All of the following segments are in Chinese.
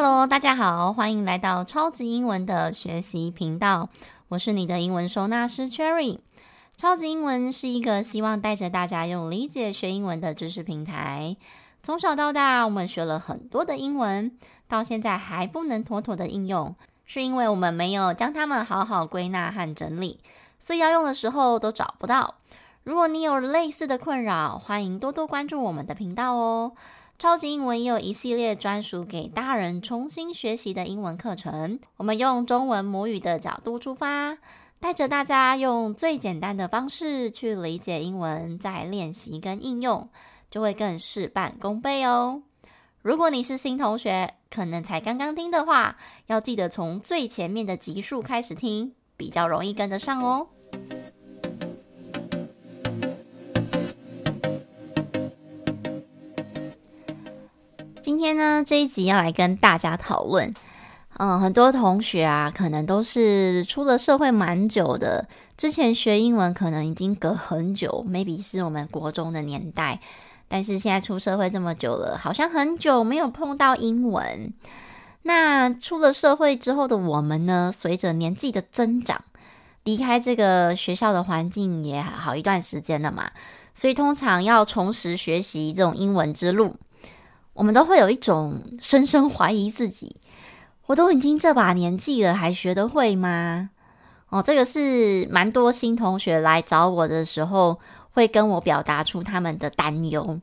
Hello，大家好，欢迎来到超级英文的学习频道。我是你的英文收纳师 Cherry。超级英文是一个希望带着大家用理解学英文的知识平台。从小到大，我们学了很多的英文，到现在还不能妥妥的应用，是因为我们没有将它们好好归纳和整理，所以要用的时候都找不到。如果你有类似的困扰，欢迎多多关注我们的频道哦。超级英文也有一系列专属给大人重新学习的英文课程。我们用中文母语的角度出发，带着大家用最简单的方式去理解英文，再练习跟应用，就会更事半功倍哦。如果你是新同学，可能才刚刚听的话，要记得从最前面的集数开始听，比较容易跟得上哦。今天呢，这一集要来跟大家讨论，嗯，很多同学啊，可能都是出了社会蛮久的，之前学英文可能已经隔很久，maybe 是我们国中的年代，但是现在出社会这么久了，好像很久没有碰到英文。那出了社会之后的我们呢，随着年纪的增长，离开这个学校的环境也好一段时间了嘛，所以通常要重拾学习这种英文之路。我们都会有一种深深怀疑自己，我都已经这把年纪了，还学得会吗？哦，这个是蛮多新同学来找我的时候，会跟我表达出他们的担忧。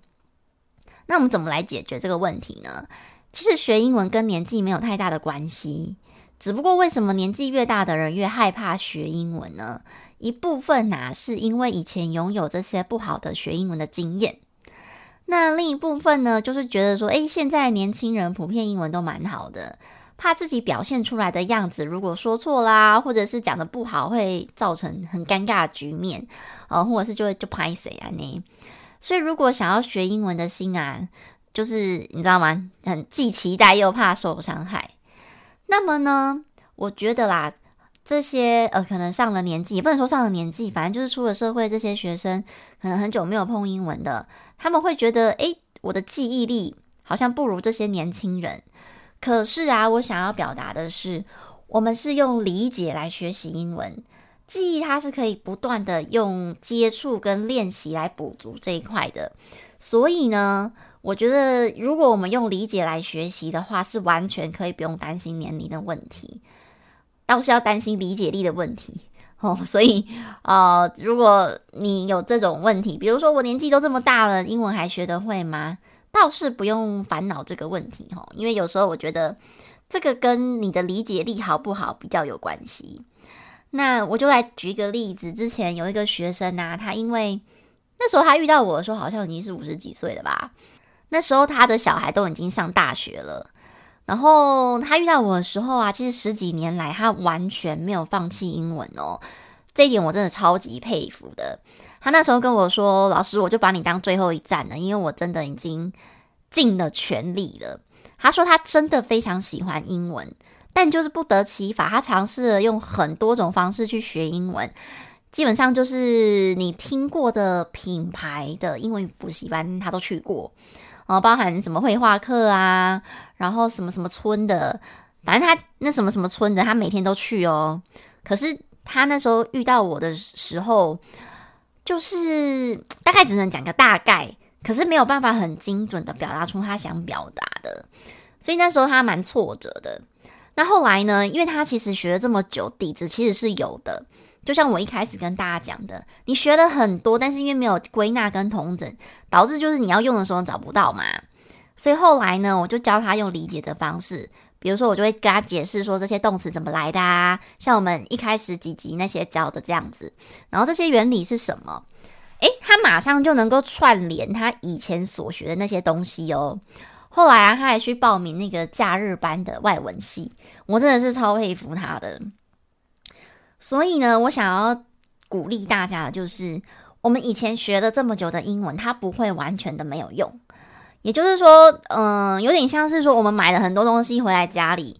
那我们怎么来解决这个问题呢？其实学英文跟年纪没有太大的关系，只不过为什么年纪越大的人越害怕学英文呢？一部分呐，是因为以前拥有这些不好的学英文的经验。那另一部分呢，就是觉得说，诶，现在年轻人普遍英文都蛮好的，怕自己表现出来的样子如果说错啦，或者是讲得不好，会造成很尴尬的局面，呃，或者是就会就拍谁啊呢？所以如果想要学英文的心啊，就是你知道吗？很既期待又怕受伤害。那么呢，我觉得啦，这些呃，可能上了年纪，也不能说上了年纪，反正就是出了社会，这些学生可能很久没有碰英文的。他们会觉得，诶，我的记忆力好像不如这些年轻人。可是啊，我想要表达的是，我们是用理解来学习英文，记忆它是可以不断的用接触跟练习来补足这一块的。所以呢，我觉得如果我们用理解来学习的话，是完全可以不用担心年龄的问题，倒是要担心理解力的问题。哦，所以，呃，如果你有这种问题，比如说我年纪都这么大了，英文还学得会吗？倒是不用烦恼这个问题哈，因为有时候我觉得这个跟你的理解力好不好比较有关系。那我就来举一个例子，之前有一个学生啊，他因为那时候他遇到我的时候，好像已经是五十几岁了吧，那时候他的小孩都已经上大学了。然后他遇到我的时候啊，其实十几年来他完全没有放弃英文哦，这一点我真的超级佩服的。他那时候跟我说：“老师，我就把你当最后一站了，因为我真的已经尽了全力了。”他说他真的非常喜欢英文，但就是不得其法。他尝试了用很多种方式去学英文，基本上就是你听过的品牌的英文补习班他都去过。哦，包含什么绘画课啊，然后什么什么村的，反正他那什么什么村的，他每天都去哦。可是他那时候遇到我的时候，就是大概只能讲个大概，可是没有办法很精准的表达出他想表达的，所以那时候他蛮挫折的。那后来呢，因为他其实学了这么久，底子其实是有的。就像我一开始跟大家讲的，你学了很多，但是因为没有归纳跟统整，导致就是你要用的时候找不到嘛。所以后来呢，我就教他用理解的方式，比如说我就会跟他解释说这些动词怎么来的啊，像我们一开始几集那些教的这样子，然后这些原理是什么？诶，他马上就能够串联他以前所学的那些东西哦。后来啊，他还去报名那个假日班的外文系，我真的是超佩服他的。所以呢，我想要鼓励大家的就是，我们以前学了这么久的英文，它不会完全的没有用。也就是说，嗯，有点像是说，我们买了很多东西回来家里，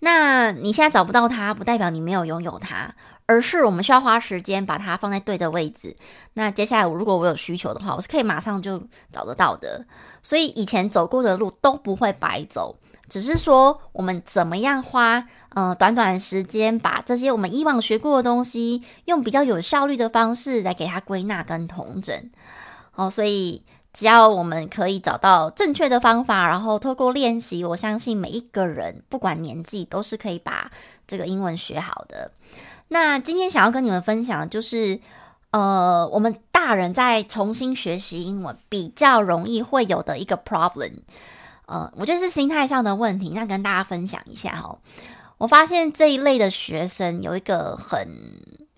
那你现在找不到它，不代表你没有拥有它，而是我们需要花时间把它放在对的位置。那接下来我，如果我有需求的话，我是可以马上就找得到的。所以以前走过的路都不会白走。只是说我们怎么样花呃短短的时间，把这些我们以往学过的东西，用比较有效率的方式来给它归纳跟统整。哦，所以只要我们可以找到正确的方法，然后透过练习，我相信每一个人不管年纪都是可以把这个英文学好的。那今天想要跟你们分享的就是，呃，我们大人在重新学习英文比较容易会有的一个 problem。呃，我觉得是心态上的问题，那跟大家分享一下哦。我发现这一类的学生有一个很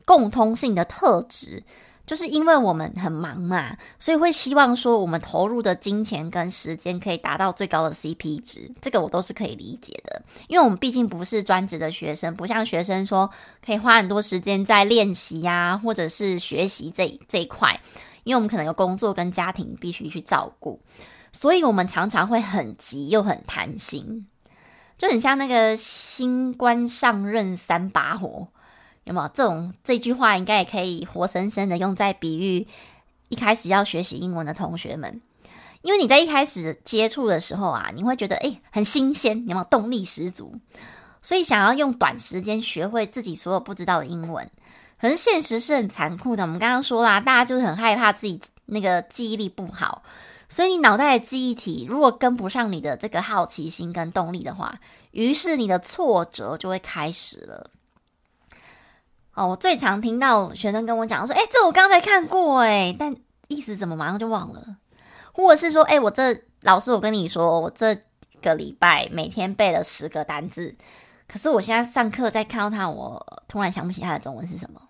共通性的特质，就是因为我们很忙嘛，所以会希望说我们投入的金钱跟时间可以达到最高的 CP 值，这个我都是可以理解的。因为我们毕竟不是专职的学生，不像学生说可以花很多时间在练习呀，或者是学习这这一块，因为我们可能有工作跟家庭必须去照顾。所以我们常常会很急又很贪心，就很像那个新官上任三把火，有没有？这种这句话应该也可以活生生的用在比喻一开始要学习英文的同学们，因为你在一开始接触的时候啊，你会觉得诶很新鲜，有没有动力十足？所以想要用短时间学会自己所有不知道的英文，可是现实是很残酷的。我们刚刚说啦，大家就是很害怕自己那个记忆力不好。所以你脑袋的记忆体如果跟不上你的这个好奇心跟动力的话，于是你的挫折就会开始了。哦，我最常听到学生跟我讲说：“诶，这我刚才看过，诶，但意思怎么马上就忘了？”或者是说：“诶，我这老师，我跟你说，我这个礼拜每天背了十个单字，可是我现在上课再看到他，我突然想不起他的中文是什么。”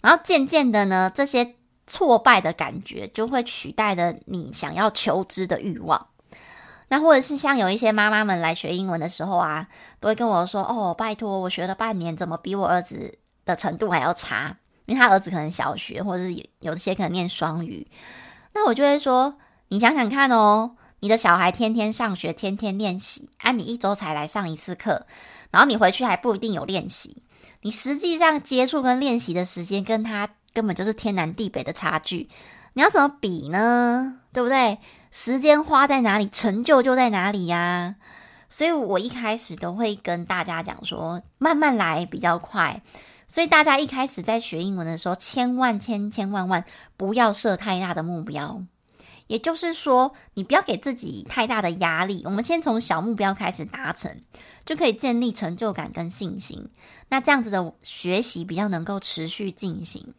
然后渐渐的呢，这些。挫败的感觉就会取代了你想要求知的欲望。那或者是像有一些妈妈们来学英文的时候啊，都会跟我说：“哦，拜托，我学了半年，怎么比我儿子的程度还要差？因为他儿子可能小学，或者是有有些可能念双语。”那我就会说：“你想想看哦，你的小孩天天上学，天天练习，啊，你一周才来上一次课，然后你回去还不一定有练习，你实际上接触跟练习的时间跟他。”根本就是天南地北的差距，你要怎么比呢？对不对？时间花在哪里，成就就在哪里呀。所以我一开始都会跟大家讲说，慢慢来比较快。所以大家一开始在学英文的时候，千万千千万万不要设太大的目标。也就是说，你不要给自己太大的压力。我们先从小目标开始达成，就可以建立成就感跟信心。那这样子的学习比较能够持续进行。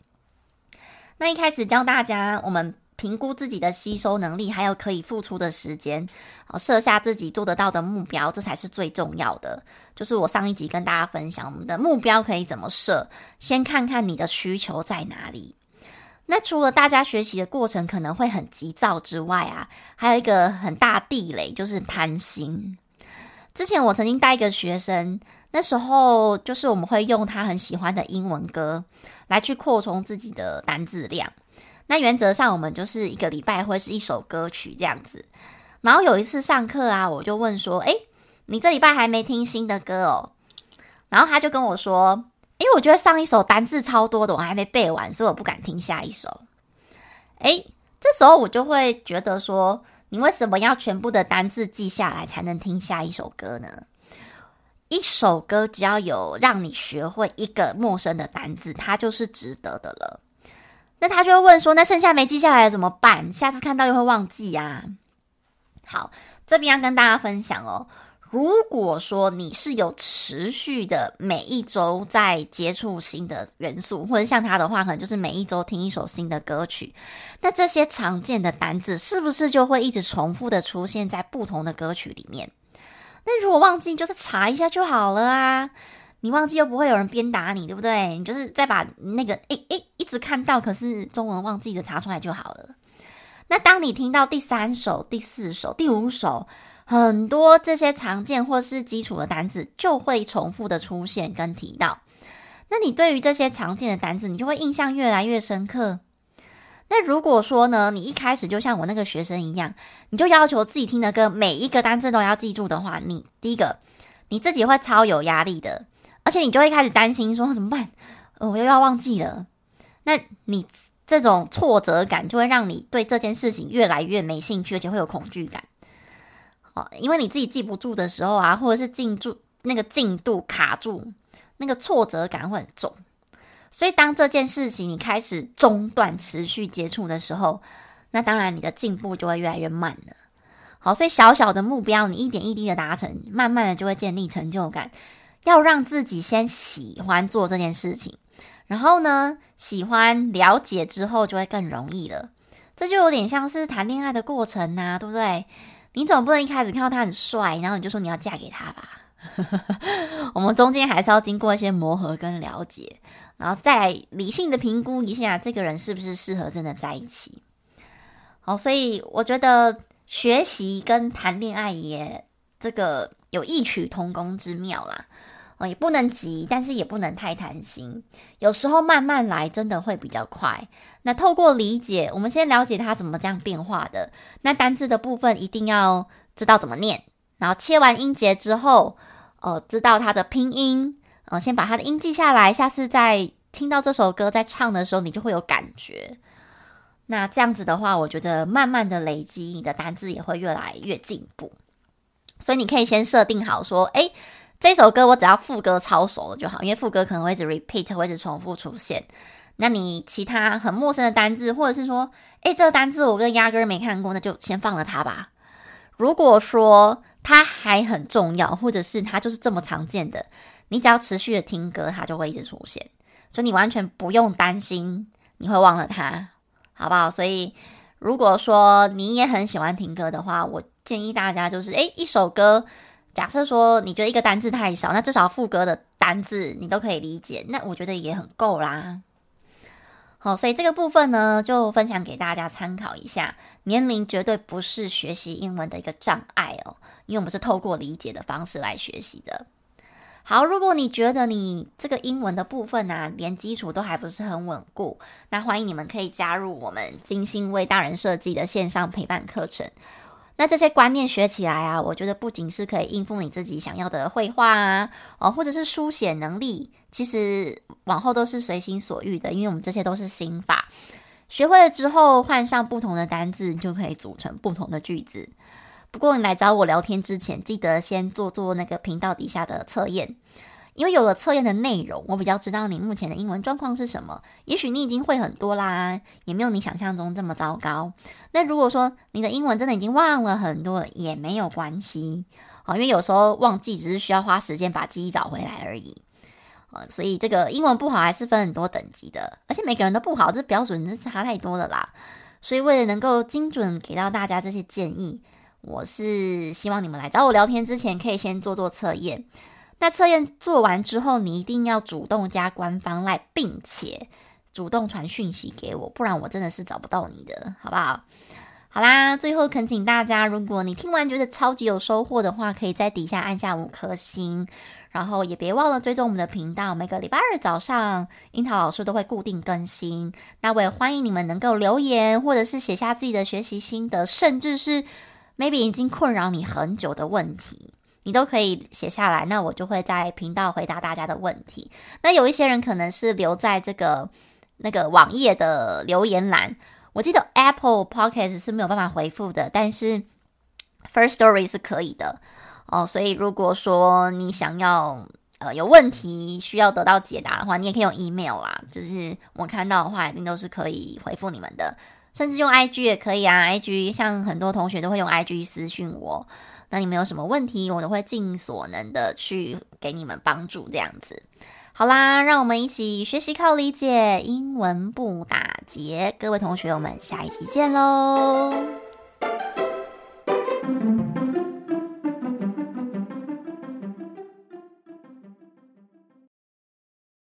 那一开始教大家，我们评估自己的吸收能力，还有可以付出的时间，好，设下自己做得到的目标，这才是最重要的。就是我上一集跟大家分享，我们的目标可以怎么设，先看看你的需求在哪里。那除了大家学习的过程可能会很急躁之外啊，还有一个很大地雷就是贪心。之前我曾经带一个学生，那时候就是我们会用他很喜欢的英文歌。来去扩充自己的单字量。那原则上，我们就是一个礼拜会是一首歌曲这样子。然后有一次上课啊，我就问说：“诶，你这礼拜还没听新的歌哦？”然后他就跟我说：“因为我觉得上一首单字超多的，我还没背完，所以我不敢听下一首。”诶，这时候我就会觉得说：“你为什么要全部的单字记下来才能听下一首歌呢？”一首歌只要有让你学会一个陌生的单字，它就是值得的了。那他就会问说：“那剩下没记下来的怎么办？下次看到又会忘记呀？”好，这边要跟大家分享哦。如果说你是有持续的每一周在接触新的元素，或者像他的话，可能就是每一周听一首新的歌曲，那这些常见的单字是不是就会一直重复的出现在不同的歌曲里面？那如果忘记，就是查一下就好了啊！你忘记又不会有人鞭打你，对不对？你就是再把那个诶诶一直看到，可是中文忘记的查出来就好了。那当你听到第三首、第四首、第五首，很多这些常见或是基础的单字就会重复的出现跟提到。那你对于这些常见的单字，你就会印象越来越深刻。那如果说呢，你一开始就像我那个学生一样，你就要求自己听的歌每一个单字都要记住的话，你第一个你自己会超有压力的，而且你就会开始担心说怎么办？我又要忘记了。那你这种挫折感就会让你对这件事情越来越没兴趣，而且会有恐惧感。哦，因为你自己记不住的时候啊，或者是进度那个进度卡住，那个挫折感会很重。所以当这件事情你开始中断持续接触的时候，那当然你的进步就会越来越慢了。好，所以小小的目标你一点一滴的达成，慢慢的就会建立成就感。要让自己先喜欢做这件事情，然后呢，喜欢了解之后就会更容易了。这就有点像是谈恋爱的过程呐，对不对？你总不能一开始看到他很帅，然后你就说你要嫁给他吧？我们中间还是要经过一些磨合跟了解，然后再理性的评估一下这个人是不是适合真的在一起。好，所以我觉得学习跟谈恋爱也这个有异曲同工之妙啦。哦，也不能急，但是也不能太贪心。有时候慢慢来，真的会比较快。那透过理解，我们先了解它怎么这样变化的。那单字的部分一定要知道怎么念，然后切完音节之后，呃，知道它的拼音，呃，先把它的音记下来。下次再听到这首歌在唱的时候，你就会有感觉。那这样子的话，我觉得慢慢的累积，你的单字也会越来越进步。所以你可以先设定好说，诶。这首歌我只要副歌抄熟了就好，因为副歌可能会一直 repeat，会一直重复出现。那你其他很陌生的单字，或者是说，哎，这个单字我跟压根没看过，那就先放了它吧。如果说它还很重要，或者是它就是这么常见的，你只要持续的听歌，它就会一直出现。所以你完全不用担心你会忘了它，好不好？所以如果说你也很喜欢听歌的话，我建议大家就是，哎，一首歌。假设说你觉得一个单字太少，那至少副歌的单字你都可以理解，那我觉得也很够啦。好，所以这个部分呢，就分享给大家参考一下。年龄绝对不是学习英文的一个障碍哦，因为我们是透过理解的方式来学习的。好，如果你觉得你这个英文的部分呢、啊，连基础都还不是很稳固，那欢迎你们可以加入我们精心为大人设计的线上陪伴课程。那这些观念学起来啊，我觉得不仅是可以应付你自己想要的绘画啊，哦，或者是书写能力，其实往后都是随心所欲的，因为我们这些都是心法。学会了之后，换上不同的单字，就可以组成不同的句子。不过你来找我聊天之前，记得先做做那个频道底下的测验。因为有了测验的内容，我比较知道你目前的英文状况是什么。也许你已经会很多啦，也没有你想象中这么糟糕。那如果说你的英文真的已经忘了很多了，也没有关系啊，因为有时候忘记只是需要花时间把记忆找回来而已。呃，所以这个英文不好还是分很多等级的，而且每个人都不好，这标准是差太多了啦。所以为了能够精准给到大家这些建议，我是希望你们来找我聊天之前，可以先做做测验。那测验做完之后，你一定要主动加官方来并且主动传讯息给我，不然我真的是找不到你的，好不好？好啦，最后恳请大家，如果你听完觉得超级有收获的话，可以在底下按下五颗星，然后也别忘了追踪我们的频道，每个礼拜二早上，樱桃老师都会固定更新。那我也欢迎你们能够留言，或者是写下自己的学习心得，甚至是 maybe 已经困扰你很久的问题。你都可以写下来，那我就会在频道回答大家的问题。那有一些人可能是留在这个那个网页的留言栏，我记得 Apple Podcast 是没有办法回复的，但是 First Story 是可以的哦。所以如果说你想要呃有问题需要得到解答的话，你也可以用 email 啦，就是我看到的话一定都是可以回复你们的，甚至用 IG 也可以啊。IG 像很多同学都会用 IG 私讯我。那你们有什么问题，我都会尽所能的去给你们帮助。这样子，好啦，让我们一起学习靠理解，英文不打结。各位同学，我们下一期见喽！